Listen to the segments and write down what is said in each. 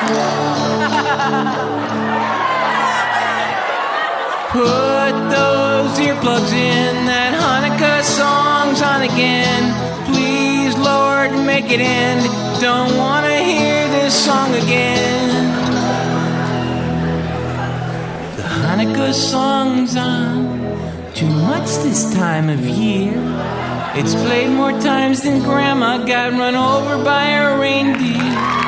Put those earplugs in, that Hanukkah song's on again. Please, Lord, make it end. Don't want to hear this song again. The Hanukkah song's on too much this time of year. It's played more times than Grandma got run over by a reindeer.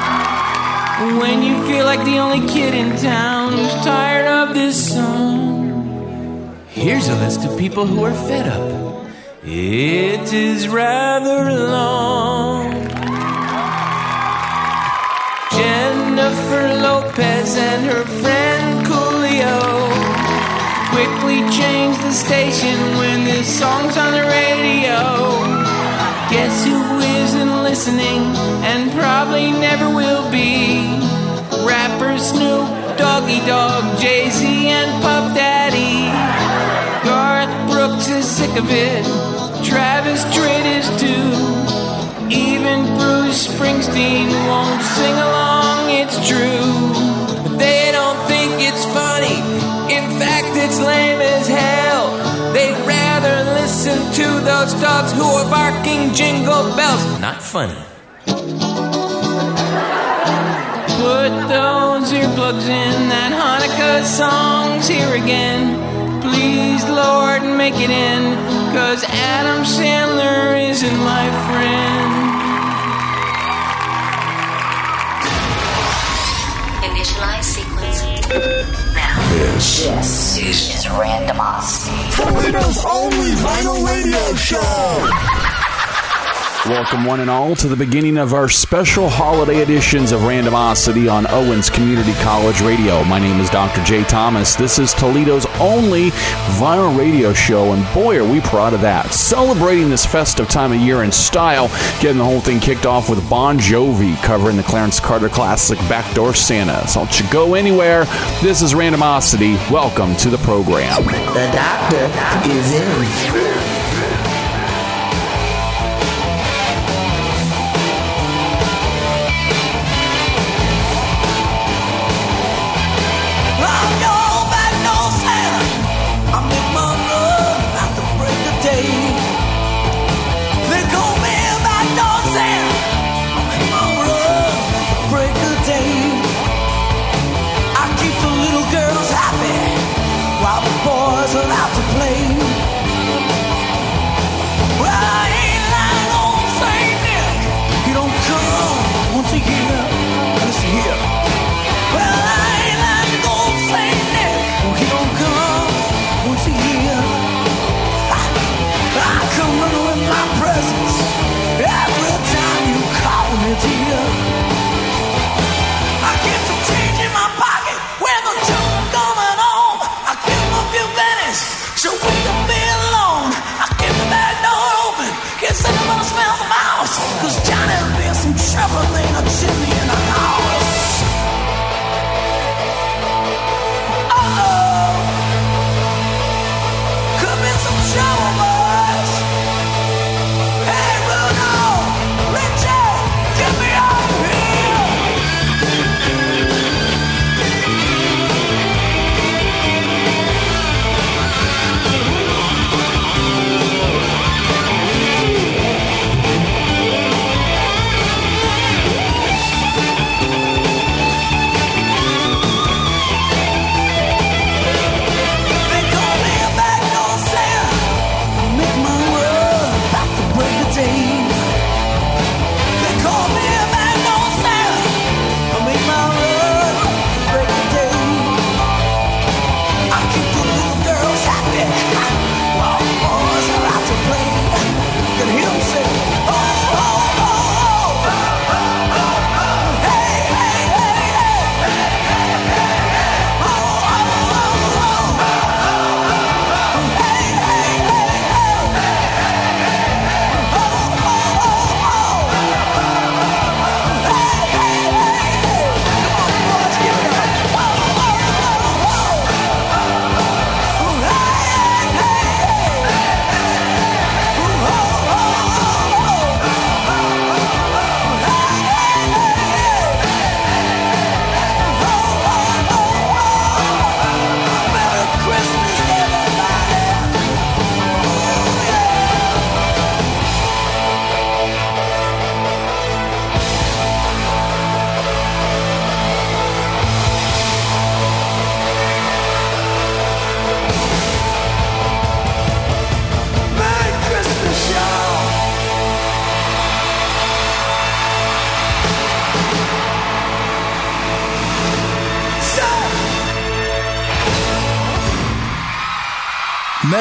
When you feel like the only kid in town who's tired of this song, here's a list of people who are fed up. It is rather long. Jennifer Lopez and her friend Coolio quickly change the station when this song's on the radio. Guess who isn't listening and probably never will be? Rapper Snoop, Doggy Dogg, Jay Z, and Puff Daddy. Garth Brooks is sick of it. Travis Tritt is too. Even Bruce Springsteen won't sing along, it's true. They don't think it's funny. In fact, it's lame as hell. Those dogs who are barking jingle bells. Not funny. Put those earplugs in, that Hanukkah song's here again. Please, Lord, make it end, cause Adam Sandler isn't my friend. Initialize sequence. Now. This This is Randomos. Toledo's only vinyl radio show. Welcome, one and all, to the beginning of our special holiday editions of Randomosity on Owens Community College Radio. My name is Dr. J. Thomas. This is Toledo's only viral radio show, and boy, are we proud of that. Celebrating this festive time of year in style, getting the whole thing kicked off with Bon Jovi covering the Clarence Carter classic Backdoor Santa. So don't you go anywhere. This is Randomosity. Welcome to the program. The doctor is in.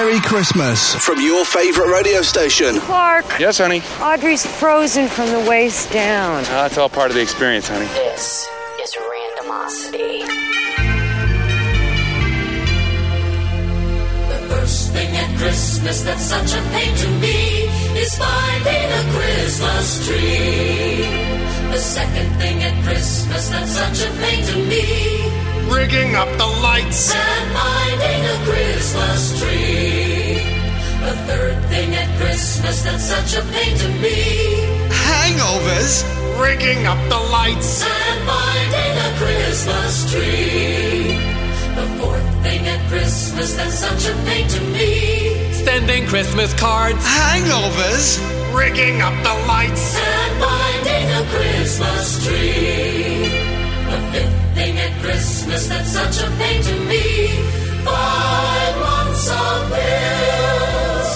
Merry Christmas from your favorite radio station. Clark, Yes, honey. Audrey's frozen from the waist down. Uh, that's all part of the experience, honey. This is Randomosity. The first thing at Christmas that's such a pain to me is finding a Christmas tree. The second thing at Christmas that's such a pain to me Rigging up the lights. and finding a Christmas tree. The third thing at Christmas that's such a pain to me Hangovers. Rigging up the lights. and finding a Christmas tree. The fourth thing at Christmas that's such a pain to me Sending Christmas cards. Hangovers. Rigging up the lights. and finding a Christmas tree. Christmas that's such a pain to me. Five months of bills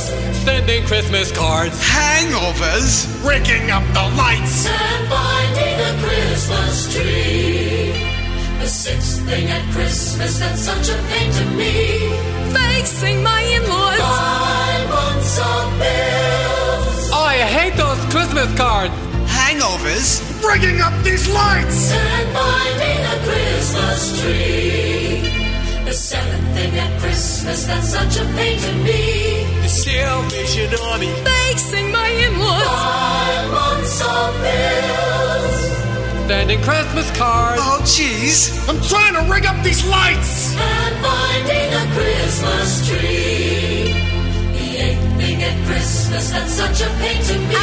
Sending Christmas cards. Hangovers. Rigging up the lights. and finding a Christmas tree. The sixth thing at Christmas that's such a pain to me. Facing my in-laws. Five months of bills Oh, I hate those Christmas cards. Hangovers. Rigging up these lights. and finding a Christmas tree. The seventh thing at Christmas that's such a pain to me. The Salvation Army. Facing my in-laws. Five months of bills Sending Christmas cards. Oh, jeez. I'm trying to rig up these lights. and finding a Christmas tree. The eighth thing at Christmas that's such a pain to me.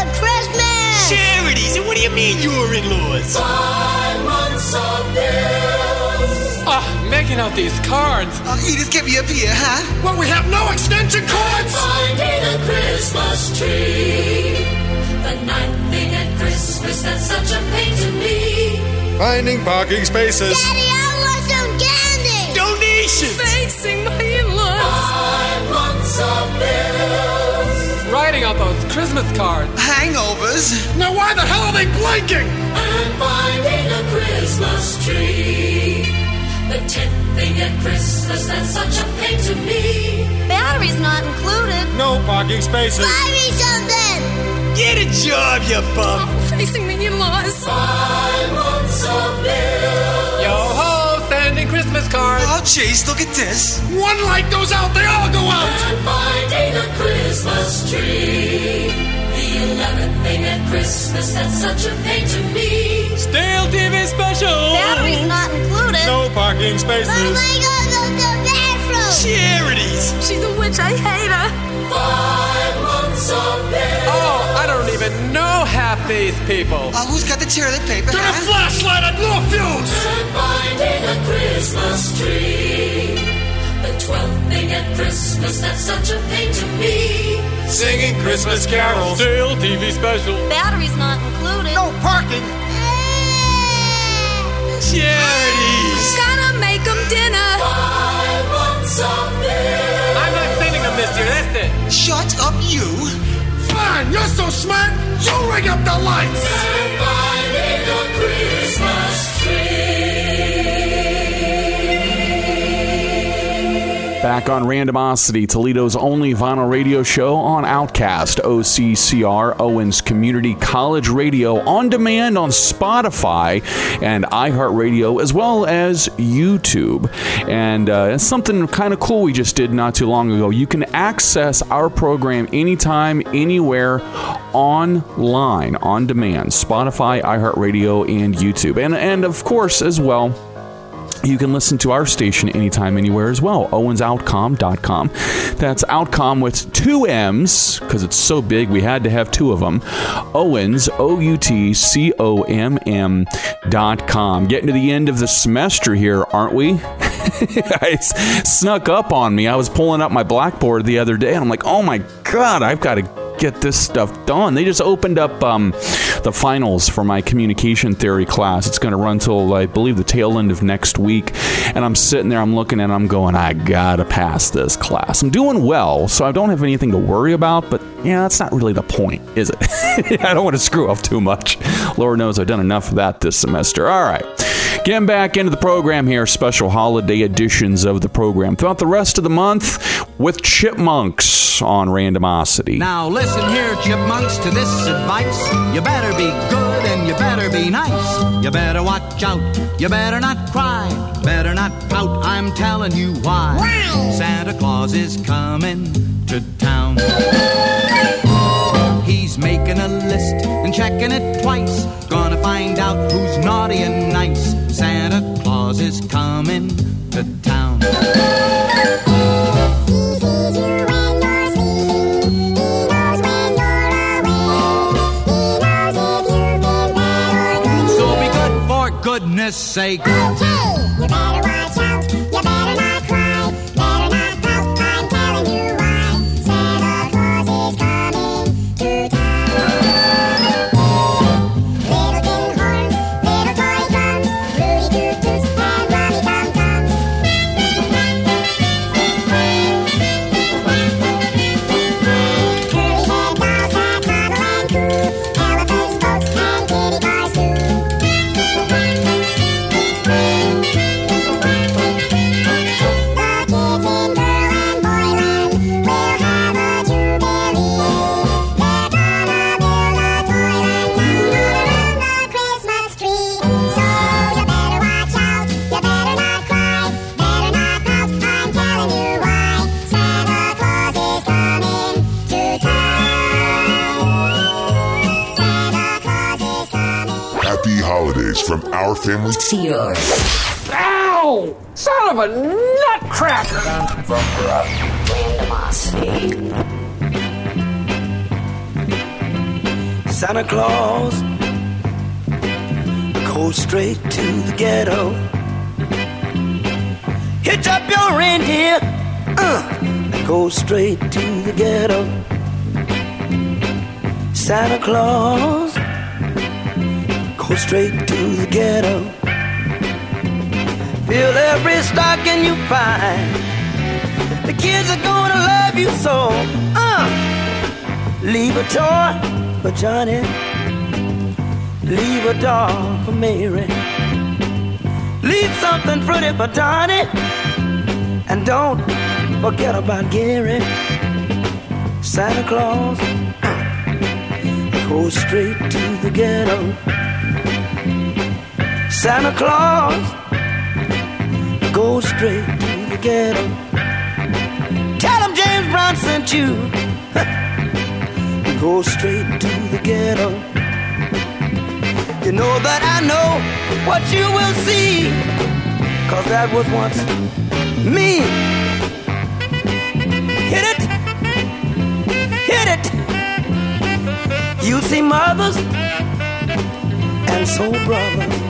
Transformer for Christmas. Charities. And what do you mean you're in-laws? Five months of bills Ah, making out these cards. Oh, you just get me up here, huh? Well, we have no extension cords. finding a Christmas tree. The ninth thing at Christmas that's such a pain to me. Finding parking spaces. Daddy, I want some candy. Donations. Facing my in-laws. Five months of bills Writing on those Christmas cards. Hangovers. Now, why the hell are they blinking? and finding a Christmas tree. The tenth thing at Christmas that's such a pain to me. Batteries not included. No parking spaces. Buy me something. Get a job, you bum. Facing the in-laws. Five months of bills Yo ho, sending Christmas cards. Oh, jeez, look at this. One light goes out, they all go out. and finding a Christmas tree. The eleventh thing at Christmas that's such a pain to me. Stale TV special. Batteries not included. No parking spaces. Mom, I gotta go to the bathroom. Charities. She's a witch. I hate her. Five these people. Oh, who's got the toilet paper? Get a flashlight and blow a fuse. and finding a Christmas tree. The twelfth thing at Christmas that's such a pain to me. Singing Christmas carols. Stale TV special. Batteries not included. No parking. Charities. Gonna make them dinner. Five months of bills I'm not sending them this year, that's it. Shut up, you. Fine, you're so smart. You ring up the lights. and finding a Christmas tree. Back on Randomosity, Toledo's only vinyl radio show on Outcast, OCCR, Owens Community College Radio, on demand on Spotify and iHeartRadio, as well as YouTube. And uh, something kind of cool we just did not too long ago. You can access our program anytime, anywhere, online, on demand, Spotify, iHeartRadio, and YouTube. And, and of course, as well, you can listen to our station anytime, anywhere as well. OwensOutcomm.com. That's Outcomm with two M's because it's so big we had to have two of them. Owens, O U T C O M M dot com. Getting to the end of the semester here, aren't we? it's snuck up on me. I was pulling up my blackboard the other day and I'm like, oh my God, I've got to get this stuff done. They just opened up um, the finals for my communication theory class. It's going to run till I believe the tail end of next week. And I'm sitting there, I'm looking and I'm going, I gotta pass this class. I'm doing well, so I don't have anything to worry about. But yeah, that's not really the point, is it? I don't want to screw up too much. Lord knows I've done enough of that this semester. All right. Getting back into the program here, special holiday editions of the program throughout the rest of the month with Chipmunks on Randomosity. Now listen here, chipmunks, to this advice. You better be good and you better be nice. You better watch out. You better not cry. Better not pout. I'm telling you why. Santa Claus is coming to town. He's making a list and checking it twice. Gonna find out who's naughty and nice. Santa Claus is coming to town. Goodness sake. Happy holidays from our family to yours. Ow! Son of a nutcracker! Randomosity. Santa Claus go straight to the ghetto. Hitch up your reindeer, uh, go straight to the ghetto. Santa Claus go straight to the ghetto. Fill every stocking you find. The kids are gonna love you so. Uh, leave a toy for Johnny. Leave a doll for Mary. Leave something pretty for Donnie. And don't forget about Gary. Santa Claus go straight to the ghetto. Santa Claus go straight to the ghetto. Tell him James Brown sent you. go straight to the ghetto. You know that I know what you will see. Cause that was once me. Hit it, hit it. You see mothers and soul brothers.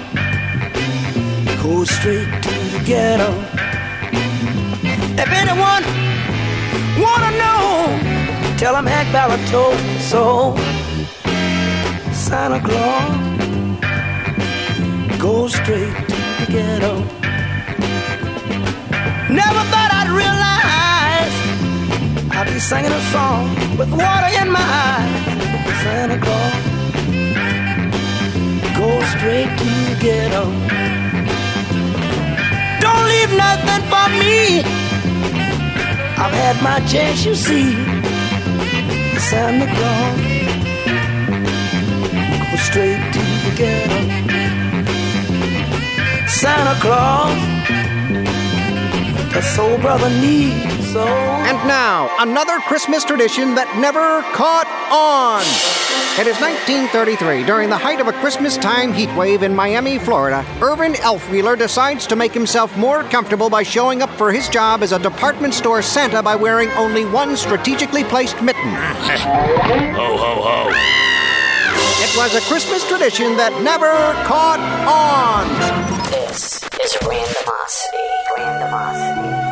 Go straight to the ghetto. If anyone wanna know, tell them Hank Ballard told so. Santa Claus, go straight to the ghetto. Never thought I'd realize I'd be singing a song with water in my eyes. Santa Claus, go straight to the ghetto. Leave nothing for me. I've had my chance, you see. Santa Claus, go straight to the ghetto. Santa Claus, the soul brother needs so. And now, another Christmas tradition that never caught on. It is 1933. During the height of a Christmas time heat wave in Miami, Florida, Irvin Elfwheeler decides to make himself more comfortable by showing up for his job as a department store Santa by wearing only one strategically placed mitten. ho, ho, ho. It was a Christmas tradition that never caught on. This is Randomosity. Randomosity.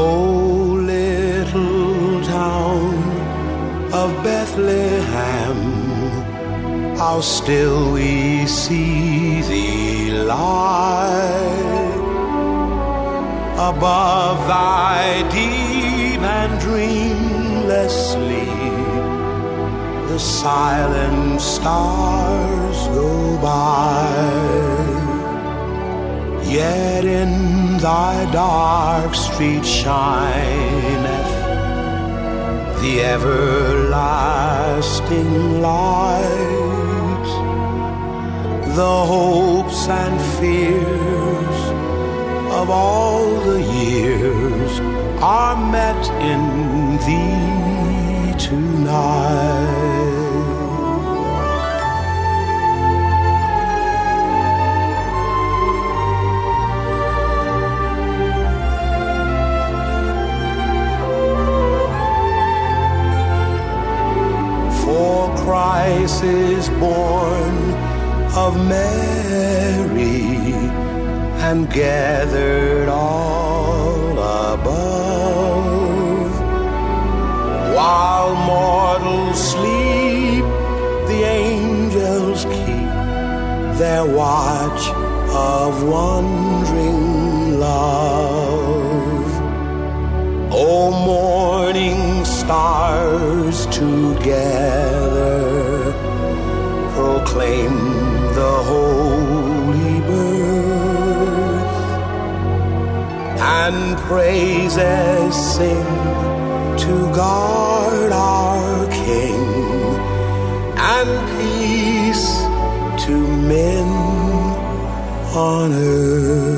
Oh, little town of Bethlehem, how still we see thee lie above thy deep and dreamless sleep. The silent stars go by. Yet in thy dark street shineth the everlasting light. The hopes and fears of all the years are met in thee tonight. For Christ is born of Mary and gathered all above. While mortals sleep, the angels keep their watch of wondering love. O morning stars together proclaim the holy birth, and praises sing to God our King, and peace to men on earth.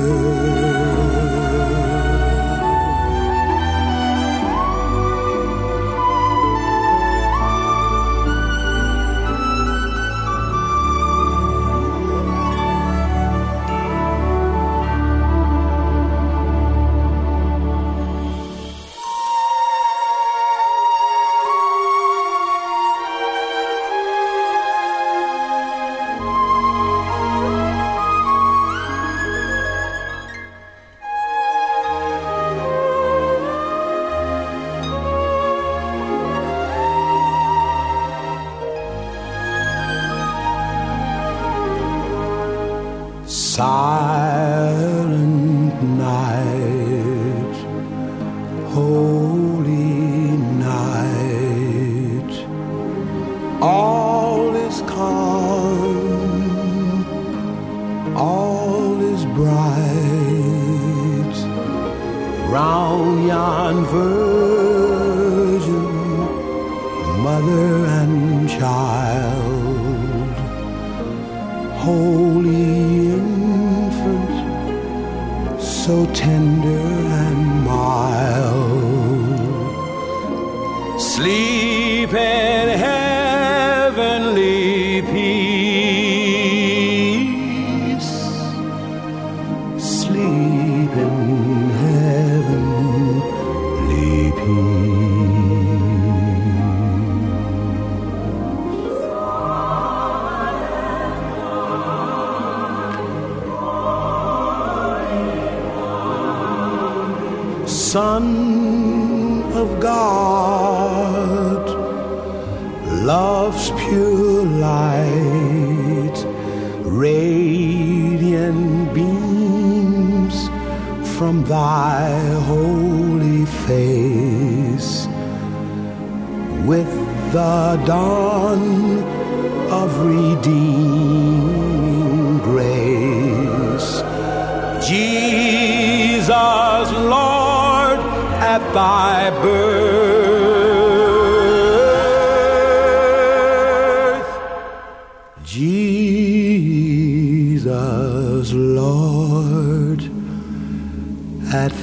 Holy infant, so tender and thy holy face. With the dawn of redeeming grace, Jesus, Lord, at thy birth.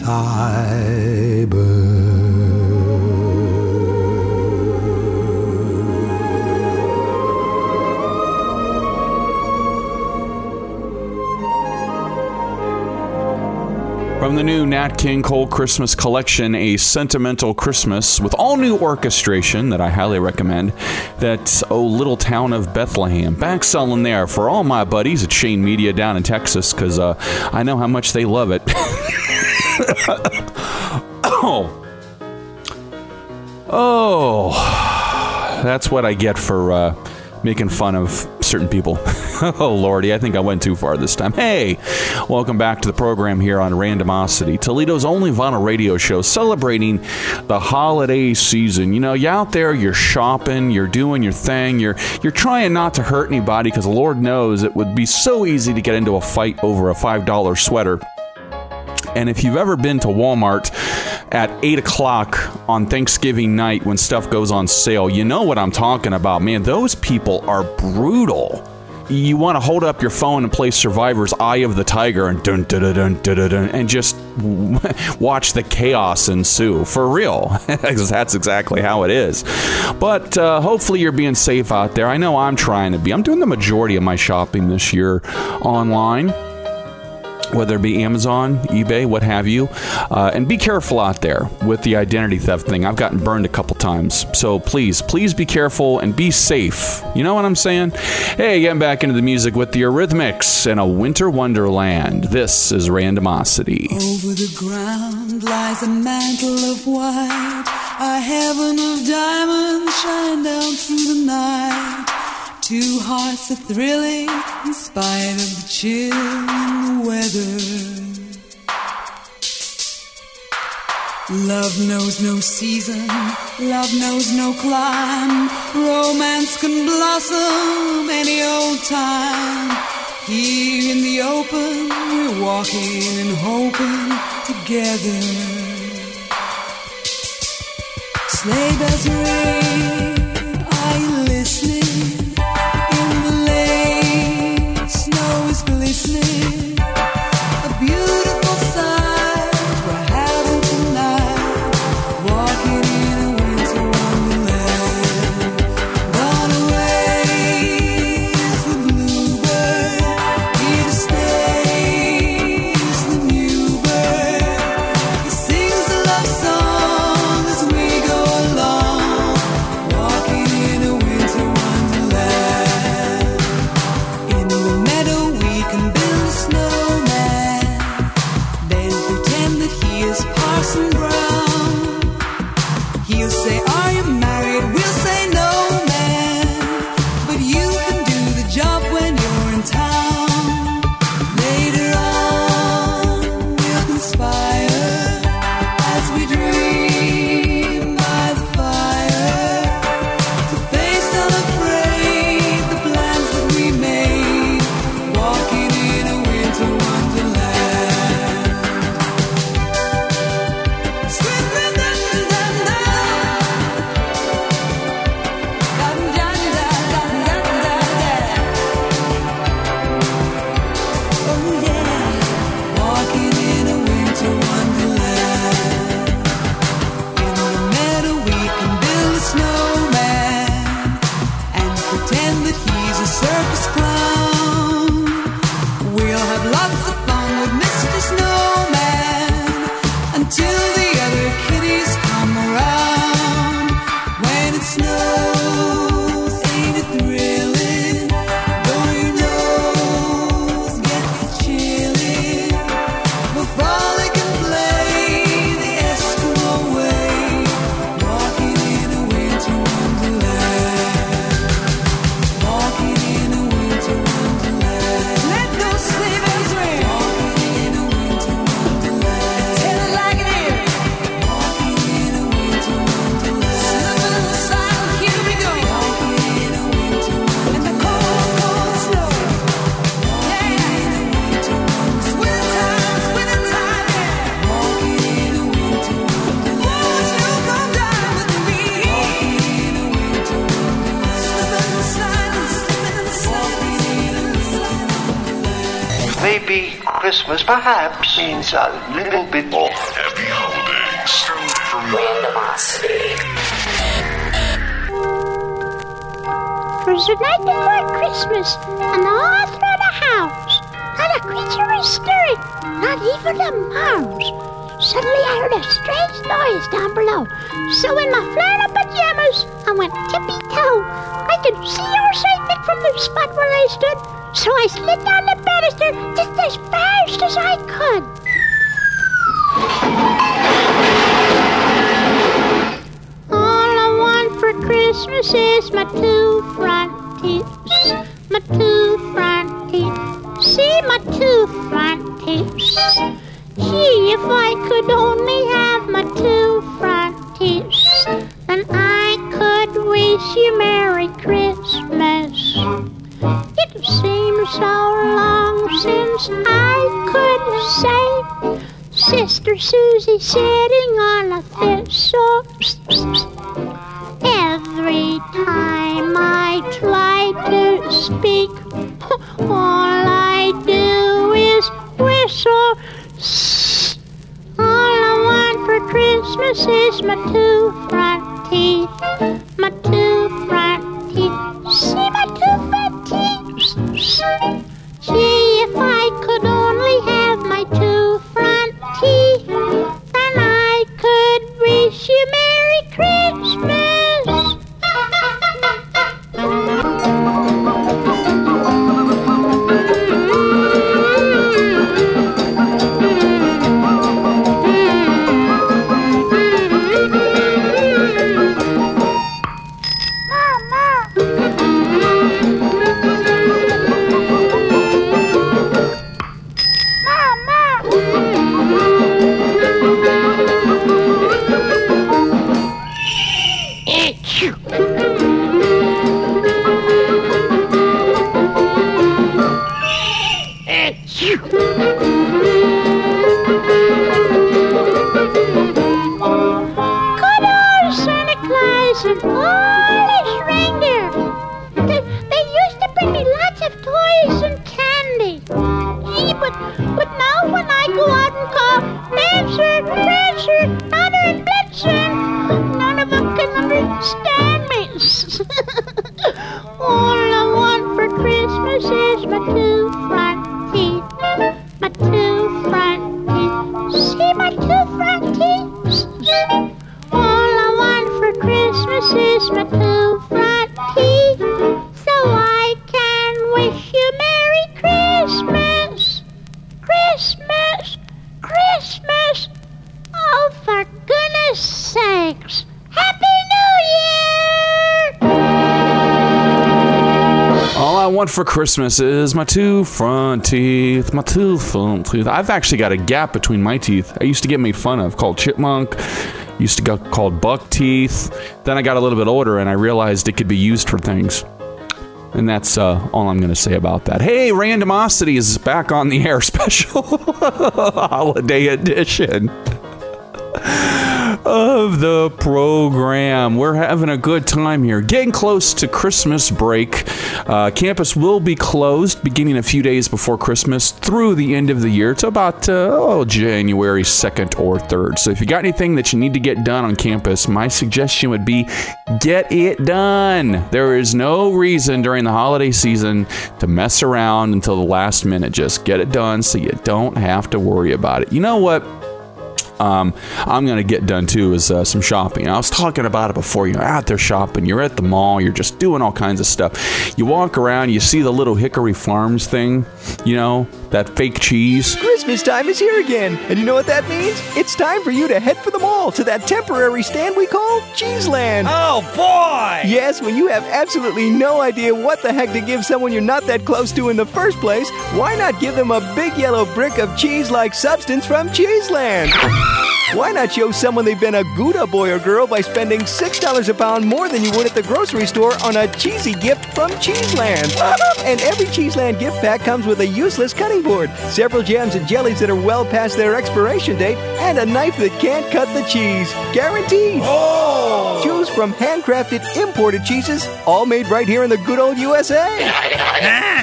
From the new Nat King Cole Christmas collection, A Sentimental Christmas, with all new orchestration that I highly recommend. That Oh Little Town of Bethlehem. Back selling there for all my buddies at Shane Media down in Texas, because uh, I know how much they love it. oh. Oh. That's what I get for uh, making fun of certain people. oh, Lordy, I think I went too far this time. Hey, welcome back to the program here on Randomosity, Toledo's only vinyl radio show celebrating the holiday season. You know, you out there, you're shopping, you're doing your thing, you're you're trying not to hurt anybody because Lord knows it would be so easy to get into a fight over a five dollar sweater. And if you've ever been to Walmart at 8 o'clock on Thanksgiving night when stuff goes on sale, you know what I'm talking about. Man, those people are brutal. You want to hold up your phone and play Survivor's Eye of the Tiger and dun dun dun dun dun, and just watch the chaos ensue. For real. That's exactly how it is. But uh, hopefully you're being safe out there. I know I'm trying to be. I'm doing the majority of my shopping this year online whether it be Amazon, eBay, what have you. Uh, and be careful out there with the identity theft thing. I've gotten burned a couple times. So please, please be careful and be safe. You know what I'm saying? Hey, getting back into the music with the Eurythmics and a Winter Wonderland. This is Randomosity. Over the ground lies a mantle of white, a heaven of diamonds shine down through the night. Two hearts are thrilling in spite of the chill in the weather. Love knows no season, love knows no clime. Romance can blossom any old time. Here in the open, we're walking and hoping together. Sleigh bells ring, perhaps means a little bit more. Happy holidays. from Randomosity. It was the night before Christmas, and all through the house not a creature was stirring, not even a mouse. Suddenly I heard a strange noise down below. So in my flannel pajamas, I went tippy-toe. I could see your St. Nick from the spot where I stood, so I slid down the banister just as fast as I could. All I want for Christmas is my two front teeth. My two front teeth. See my two front teeth. Gee, if I could only have my two front teeth, then I could wish you Merry since I couldn't say Sister Susie sitting on a Claus for Christmas is my two front teeth, my two front teeth. I've actually got a gap between my teeth. I used to get made fun of called chipmunk. Used to get called buck teeth. Then I got a little bit older and I realized it could be used for things. And that's uh, all I'm going to say about that. Hey, Randomosity is back on the air special holiday edition of the program. We're having a good time here. Getting close to Christmas break. Uh, campus will be closed beginning a few days before Christmas through the end of the year. It's about uh, oh, January 2nd or 3rd. So if you got anything that you need to get done on campus, my suggestion would be get it done. There is no reason during the holiday season to mess around until the last minute. Just get it done so you don't have to worry about it. You know what? Um, I'm going to get done too is uh, some shopping. I was talking about it before. You're out there shopping, you're at the mall, you're just doing all kinds of stuff. You walk around, you see the little Hickory Farms thing, you know, that fake cheese. Christmas time is here again, and you know what that means? It's time for you to head for the mall to that temporary stand we call Cheeseland. Oh boy! Yes, when you have absolutely no idea what the heck to give someone you're not that close to in the first place, why not give them a big yellow brick of cheese like substance from Cheeseland? you why not show someone they've been a Gouda boy or girl by spending $6 a pound more than you would at the grocery store on a cheesy gift from Cheeseland? and every Cheeseland gift pack comes with a useless cutting board, several jams and jellies that are well past their expiration date, and a knife that can't cut the cheese. Guaranteed! Oh! Choose from handcrafted imported cheeses, all made right here in the good old USA.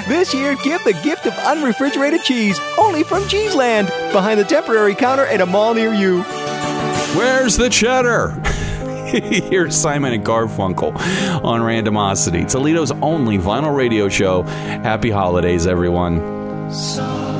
this year, give the gift of unrefrigerated cheese, only from Cheeseland, behind the temporary counter at a mall near you. Where's the cheddar? Here's Simon and Garfunkel on Randomosity, Toledo's only vinyl radio show. Happy holidays, everyone. Some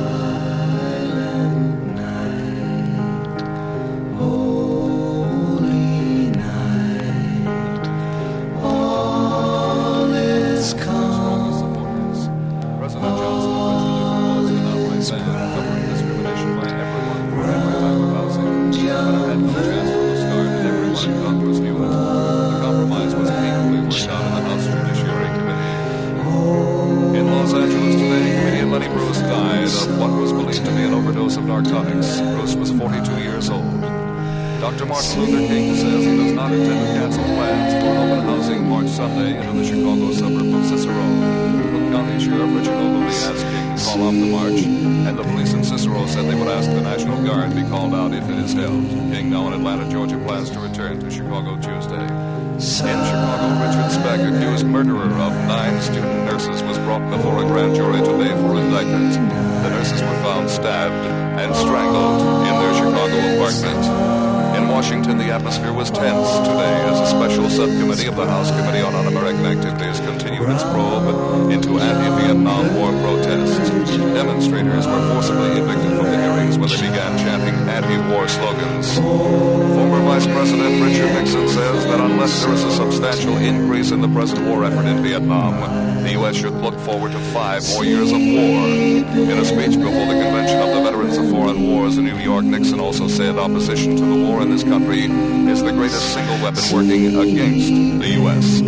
Dr. Martin Luther King says he does not intend to cancel plans for an open housing March Sunday into the Chicago suburb of Cicero. Cook County Sheriff Richard asked King to call off the march, and the police in Cicero said they would ask the National Guard be called out if it is held. King, now in Atlanta, Georgia, plans to return to Chicago Tuesday. In Chicago, Richard Speck, accused murderer of nine student nurses, was brought before a grand jury today for indictment. The nurses were found stabbed and strangled in their Chicago apartment. In Washington, the atmosphere was tense today as a special subcommittee of the House Committee on Un-American Activities continued its probe into anti-Vietnam War protests. Demonstrators were forcibly evicted from the hearings when they began chanting anti-war slogans. Former Vice President Richard Nixon says that unless there is a substantial increase in the present war effort in Vietnam, the U.S. should look forward to five more years of war. In a speech before the Convention of the Veterans of Foreign Wars in New York, Nixon also said opposition to the war in this country is the greatest single weapon working against the U.S.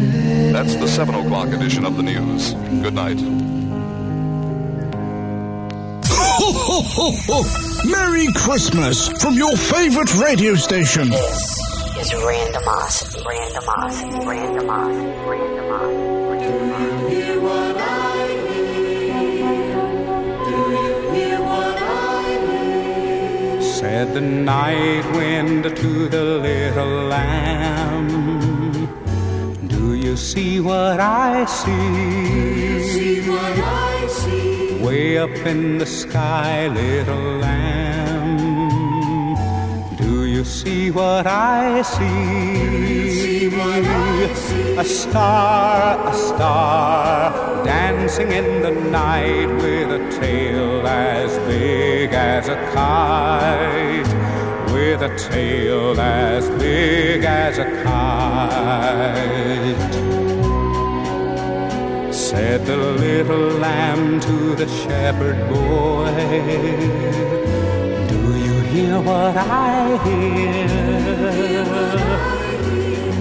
That's the 7 o'clock edition of the news. Good night. Ho, ho, ho, ho. Merry Christmas from your favorite radio station. This is randomosity. Randomosity. Randomosity. Randomosity. Do you hear what I hear? Do you hear what I hear? Said the night wind to the little lamb. Do you see what I see? See what I see? Way up in the sky, little lamb. Do you see what I see? See what I see? A star, a star, dancing in the night with a tail as big as a kite. With a tail as big as a kite. Said the little lamb to the shepherd boy, Do you hear what I hear?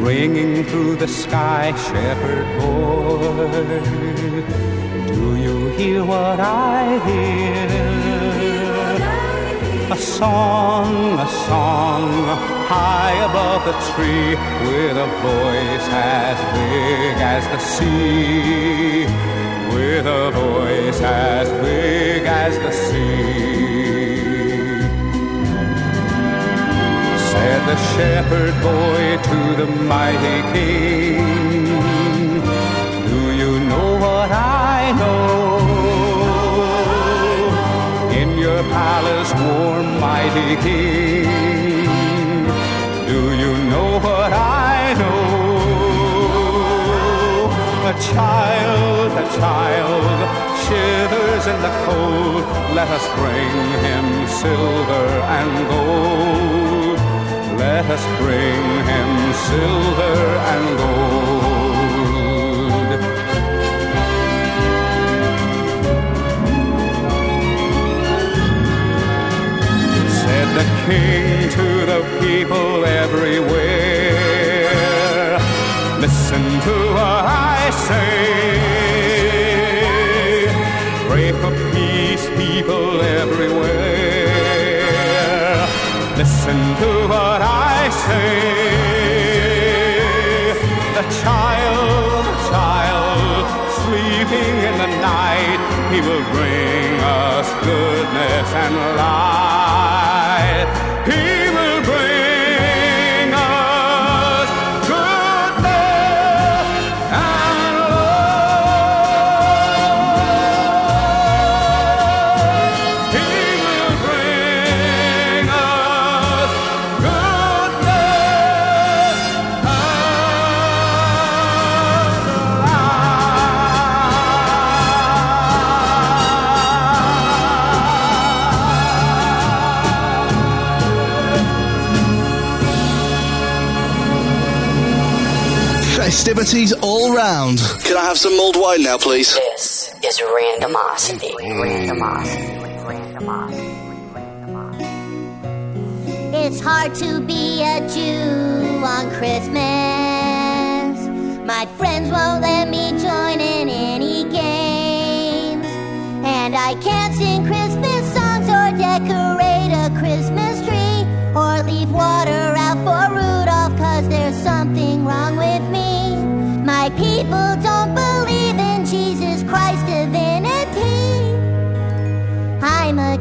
Ringing through the sky, shepherd boy, Do you hear what I hear? A song, a song, high above the tree, with a voice as big as the sea, with a voice as big as the sea. Said the shepherd boy to the mighty king, Do you know what I know? In your palace, warm mighty king, do you know what I know? A child, a child shivers in the cold. Let us bring him silver and gold. Let us bring him silver and gold. The king to the people everywhere. Listen to what I say. Pray for peace, people everywhere. Listen to what I say. The child, the child, sleeping in the night, he will bring us goodness and light. Festivities all round. Can I have some mulled wine now, please? This is randomosity. Randomosity. It's hard to be a Jew on Christmas. My friends won't let me join in any games. And I can't sing Christmas songs or decorate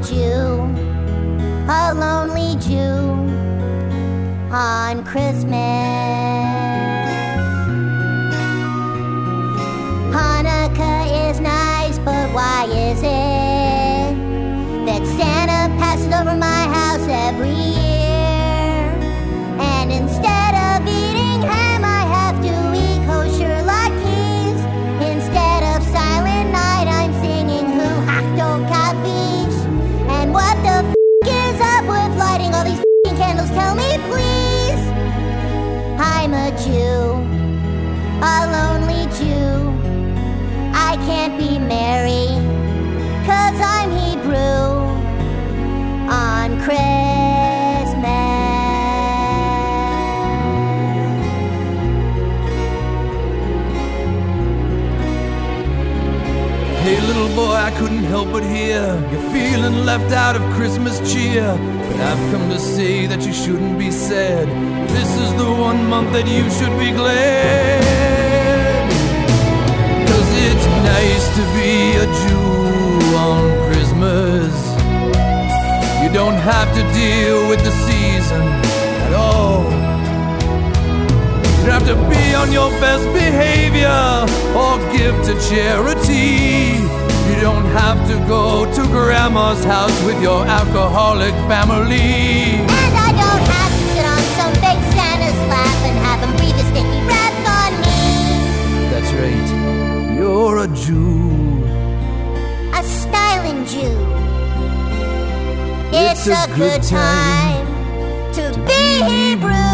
Jew, a lonely Jew on Christmas. Mary, cause I'm Hebrew on Christmas. Hey, little boy, I couldn't help but hear you're feeling left out of Christmas cheer. But I've come to say that you shouldn't be sad. This is the one month that you should be glad. Nice to be a Jew on Christmas. You don't have to deal with the season at all. You don't have to be on your best behavior or give to charity. You don't have to go to grandma's house with your alcoholic family. And I don't have to sit on some fake Santa's lap and have him breathe his sticky breath on me. That's right, you're a Jew. A styling Jew. It's, It's a a, good good time to be Hebrew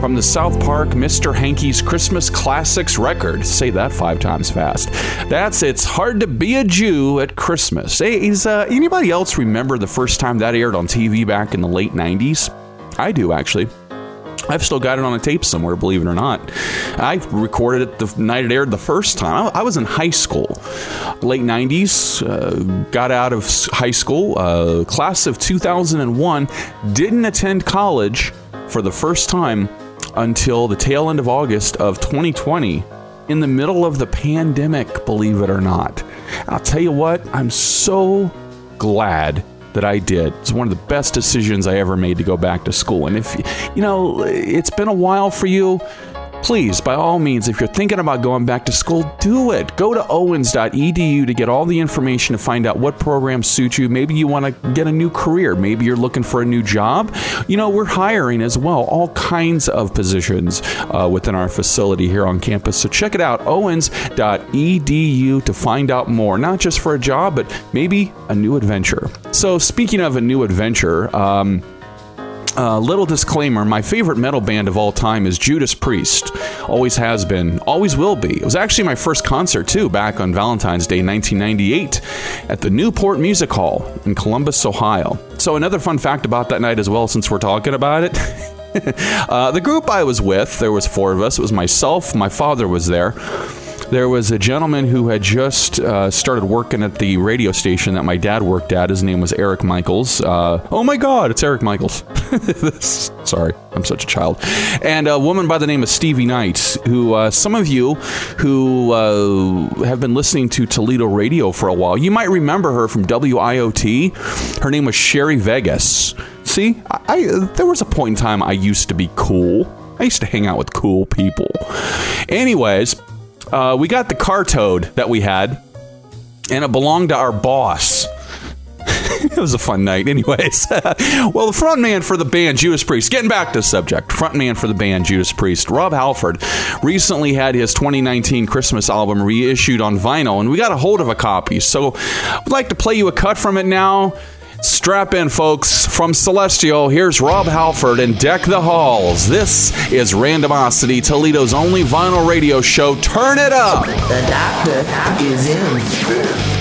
From the South Park Mr. Hanky's Christmas Classics record. Say that five times fast. That's It's Hard to Be a Jew at Christmas. Hey, is uh, anybody else remember the first time that aired on TV back in the late 90s? I do, actually. I've still got it on a tape somewhere, believe it or not. I recorded it the night it aired the first time. I I was in high school, late 90s, uh, got out of high school, uh, class of 2001, didn't attend college for the first time until the tail end of August of 2020, in the middle of the pandemic, believe it or not. I'll tell you what, I'm so glad that I did. It's one of the best decisions I ever made to go back to school. And if, you know, it's been a while for you, please, by all means, if you're thinking about going back to school, do it. Go to owens.edu to get all the information to find out what programs suit you. Maybe you want to get a new career. Maybe you're looking for a new job. You know, we're hiring as well, all kinds of positions uh, within our facility here on campus. So check it out, owens.edu to find out more, not just for a job, but maybe a new adventure. So, speaking of a new adventure, um, uh, little disclaimer my favorite metal band of all time is Judas Priest. Always has been, always will be. It was actually my first concert, too, back on Valentine's Day 1998 at the Newport Music Hall in Columbus, Ohio. So, another fun fact about that night as well, since we're talking about it. uh, the group I was with, there was four of us. It was myself, my father was there. There was a gentleman who had just uh, started working at the radio station that my dad worked at. His name was Eric Michaels. Uh, oh my God, it's Eric Michaels. Sorry, I'm such a child. And a woman by the name of Stevie Knight, who uh, some of you who uh, have been listening to Toledo radio for a while, you might remember her from WIOT. Her name was Sherry Vegas. See, I, I there was a point in time I used to be cool. I used to hang out with cool people. Anyways, uh, we got the car towed that we had, and it belonged to our boss. it was a fun night, anyways. well, the front man for the band Judas Priest, getting back to the subject, front man for the band Judas Priest, Rob Halford, recently had his 2019 Christmas album reissued on vinyl, and we got a hold of a copy. So I'd like to play you a cut from it now. Strap in, folks. From Celestial, here's Rob Halford and Deck the Halls. This is Randomosity, Toledo's only vinyl radio show. Turn it up! The doctor is in.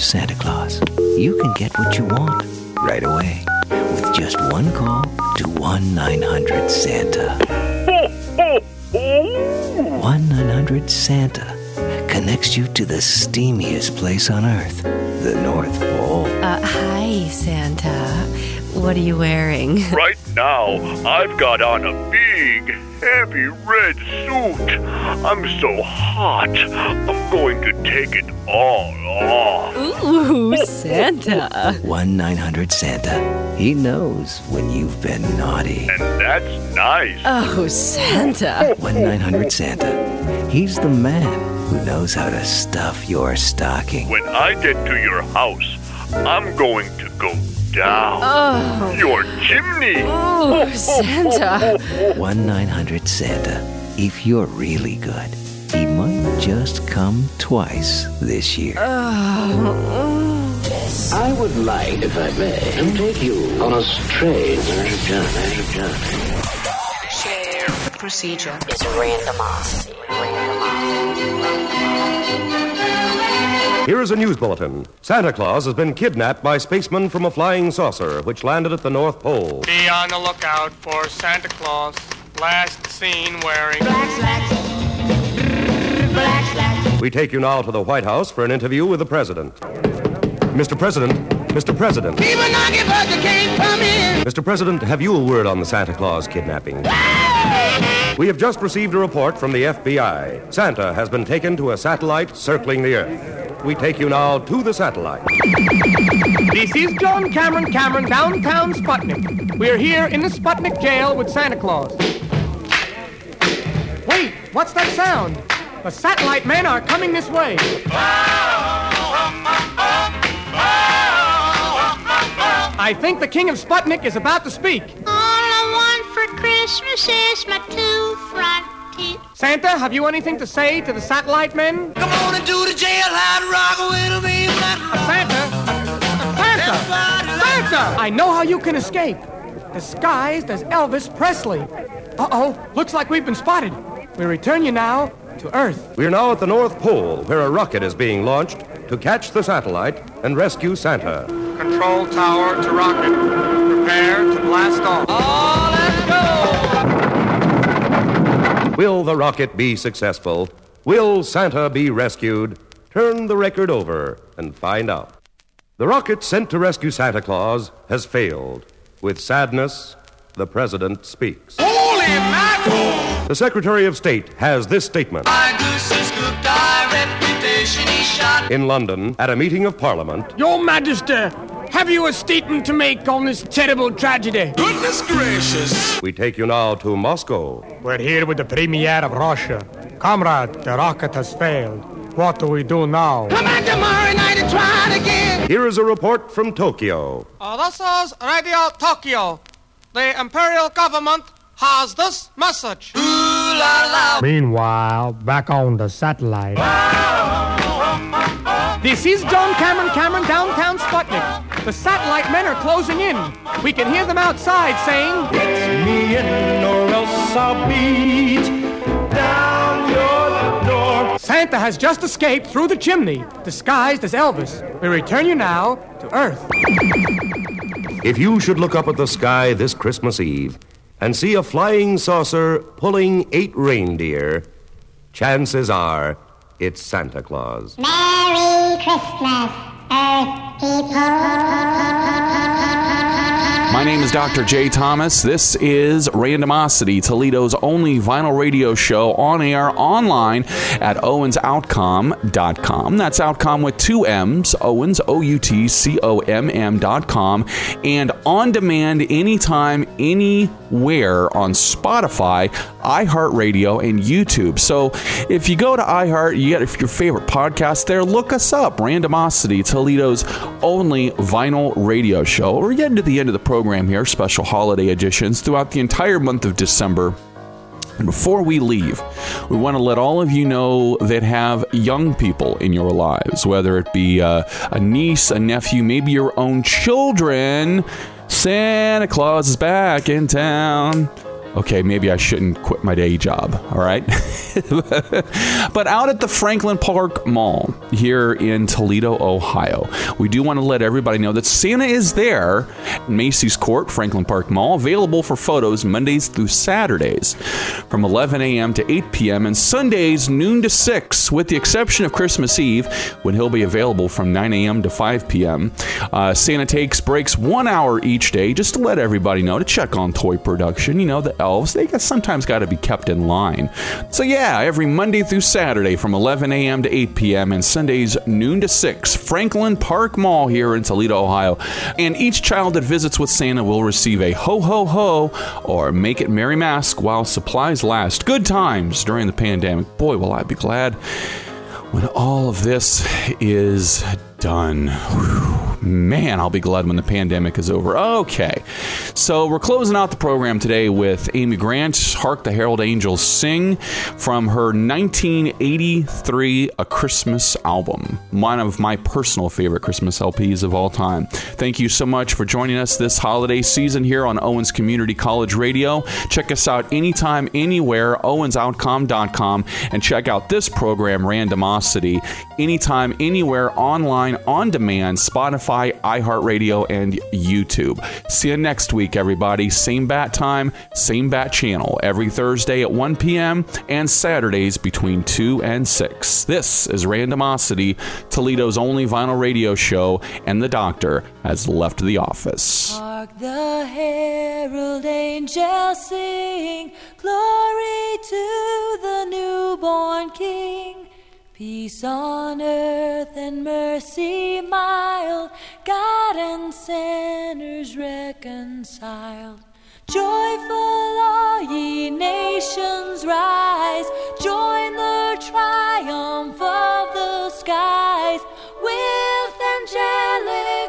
Old Santa Claus. You can get what you want right away with just one call to 1 900 Santa. 1 900 Santa connects you to the steamiest place on earth, the North Pole. Uh, hi, Santa. What are you wearing? Right now, I've got on a big, heavy red suit. I'm so hot, I'm going to take it all off. Ooh, Santa. 1 900 Santa. He knows when you've been naughty. And that's nice. Oh, Santa. 1 900 Santa. He's the man who knows how to stuff your stocking. When I get to your house, I'm going to go down Oh. your chimney. Ooh, Santa. 1 900 Santa. If you're really good, he might just come twice this year. Oh. I would like, if I may, to take you on a strange journey. journey. Share procedure is randomosity. Here is a news bulletin. Santa Claus has been kidnapped by spacemen from a flying saucer which landed at the North Pole. Be on the lookout for Santa Claus. Last seen wearing. We take you now to the White House for an interview with the President. Mr. President, Mr. President. People knocking, but they can't come in. Mr. President, have you a word on the Santa Claus kidnapping? We have just received a report from the FBI. Santa has been taken to a satellite circling the Earth. We take you now to the satellite. This is John Cameron Cameron, downtown Sputnik. We're here in the Sputnik jail with Santa Claus. Wait, what's that sound? The satellite men are coming this way. I think the king of Sputnik is about to speak. All I want for Christmas is my two front teeth. Santa, have you anything to say to the satellite men? Come on and do the jailhouse rock with me. Santa! Santa! Santa! I know how you can escape. Disguised as Elvis Presley. Uh-oh, looks like we've been spotted. We return you now to Earth. We are now at the North Pole, where a rocket is being launched to catch the satellite and rescue Santa. Control tower to rocket. Prepare to blast off. Oh, let's go! Will the rocket be successful? Will Santa be rescued? Turn the record over and find out. The rocket sent to rescue Santa Claus has failed. With sadness, the President speaks. Holy mackerel! The Secretary of State has this statement. My goose is cooked, our reputation is shot. In London, at a meeting of Parliament, Your Majesty, have you a statement to make on this terrible tragedy? Goodness gracious! we take you now to Moscow. We're here with the Premier of Russia. Comrade, the rocket has failed. What do we do now? Come back tomorrow night and try it again. Here is a report from Tokyo. Uh, this is Radio Tokyo. The imperial government has this message. Meanwhile, back on the satellite. This is John Cameron Cameron, downtown Sputnik. The satellite men are closing in. We can hear them outside saying, Let me in or else I'll beat down your door. Santa has just escaped through the chimney, disguised as Elvis. We return you now to Earth. If you should look up at the sky this Christmas Eve and see a flying saucer pulling eight reindeer, chances are it's Santa Claus. Merry Christmas, Earth My name is Dr. J. Thomas. This is Randomosity, Toledo's only vinyl radio show on air online at OwensOutcomm.com. That's Outcomm with two M's, Owens, O U T C O M M.com, and on demand anytime, anywhere on Spotify, iHeartRadio, and YouTube. So if you go to iHeart, you get your favorite podcast there, look us up Randomosity, Toledo's only vinyl radio show. We're getting to the end of the program here, special holiday editions throughout the entire month of December. And before we leave, we want to let all of you know that have young people in your lives, whether it be uh, a niece, a nephew, maybe your own children. Santa Claus is back in town. Okay, maybe I shouldn't quit my day job, all right? but out at the Franklin Park Mall here in Toledo, Ohio, we do want to let everybody know that Santa is there, Macy's Court, Franklin Park Mall, available for photos Mondays through Saturdays from 11 a.m. to 8 p.m. and Sundays noon to 6, with the exception of Christmas Eve when he'll be available from 9 a.m. to 5 p.m. Uh, Santa takes breaks one hour each day just to let everybody know to check on toy production. You know, the elves, they sometimes got to be kept in line. So, yeah, every Monday through Saturday from 11 a.m. to 8 p.m. and Sundays noon to 6, Franklin Park Mall here in Toledo, Ohio. And each child that visits with Santa will receive a ho ho ho or make it merry mask while supplies last. Good times during the pandemic. Boy, will I be glad when all of this is done. Whew. Man, I'll be glad when the pandemic is over. Okay, so we're closing out the program today with Amy Grant, Hark the Herald Angels Sing from her 1983 A Christmas album, one of my personal favorite Christmas LPs of all time. Thank you so much for joining us this holiday season here on Owens Community College Radio. Check us out anytime, anywhere, OwensOutcomm.com, and check out this program, Randomosity, anytime, anywhere, online, on demand, Spotify, iHeartRadio, and YouTube. See you next week, everybody. Same bat time, same bat channel, every Thursday at 1 p.m. and Saturdays between 2 and 6. This is Randomosity, Toledo's only vinyl radio show, and the doctor has left the office. Hark the herald angels sing, glory to the newborn King. Peace on earth and mercy mild, God and sinners reconciled. Joyful all ye nations rise, join the triumph of the skies with angelic.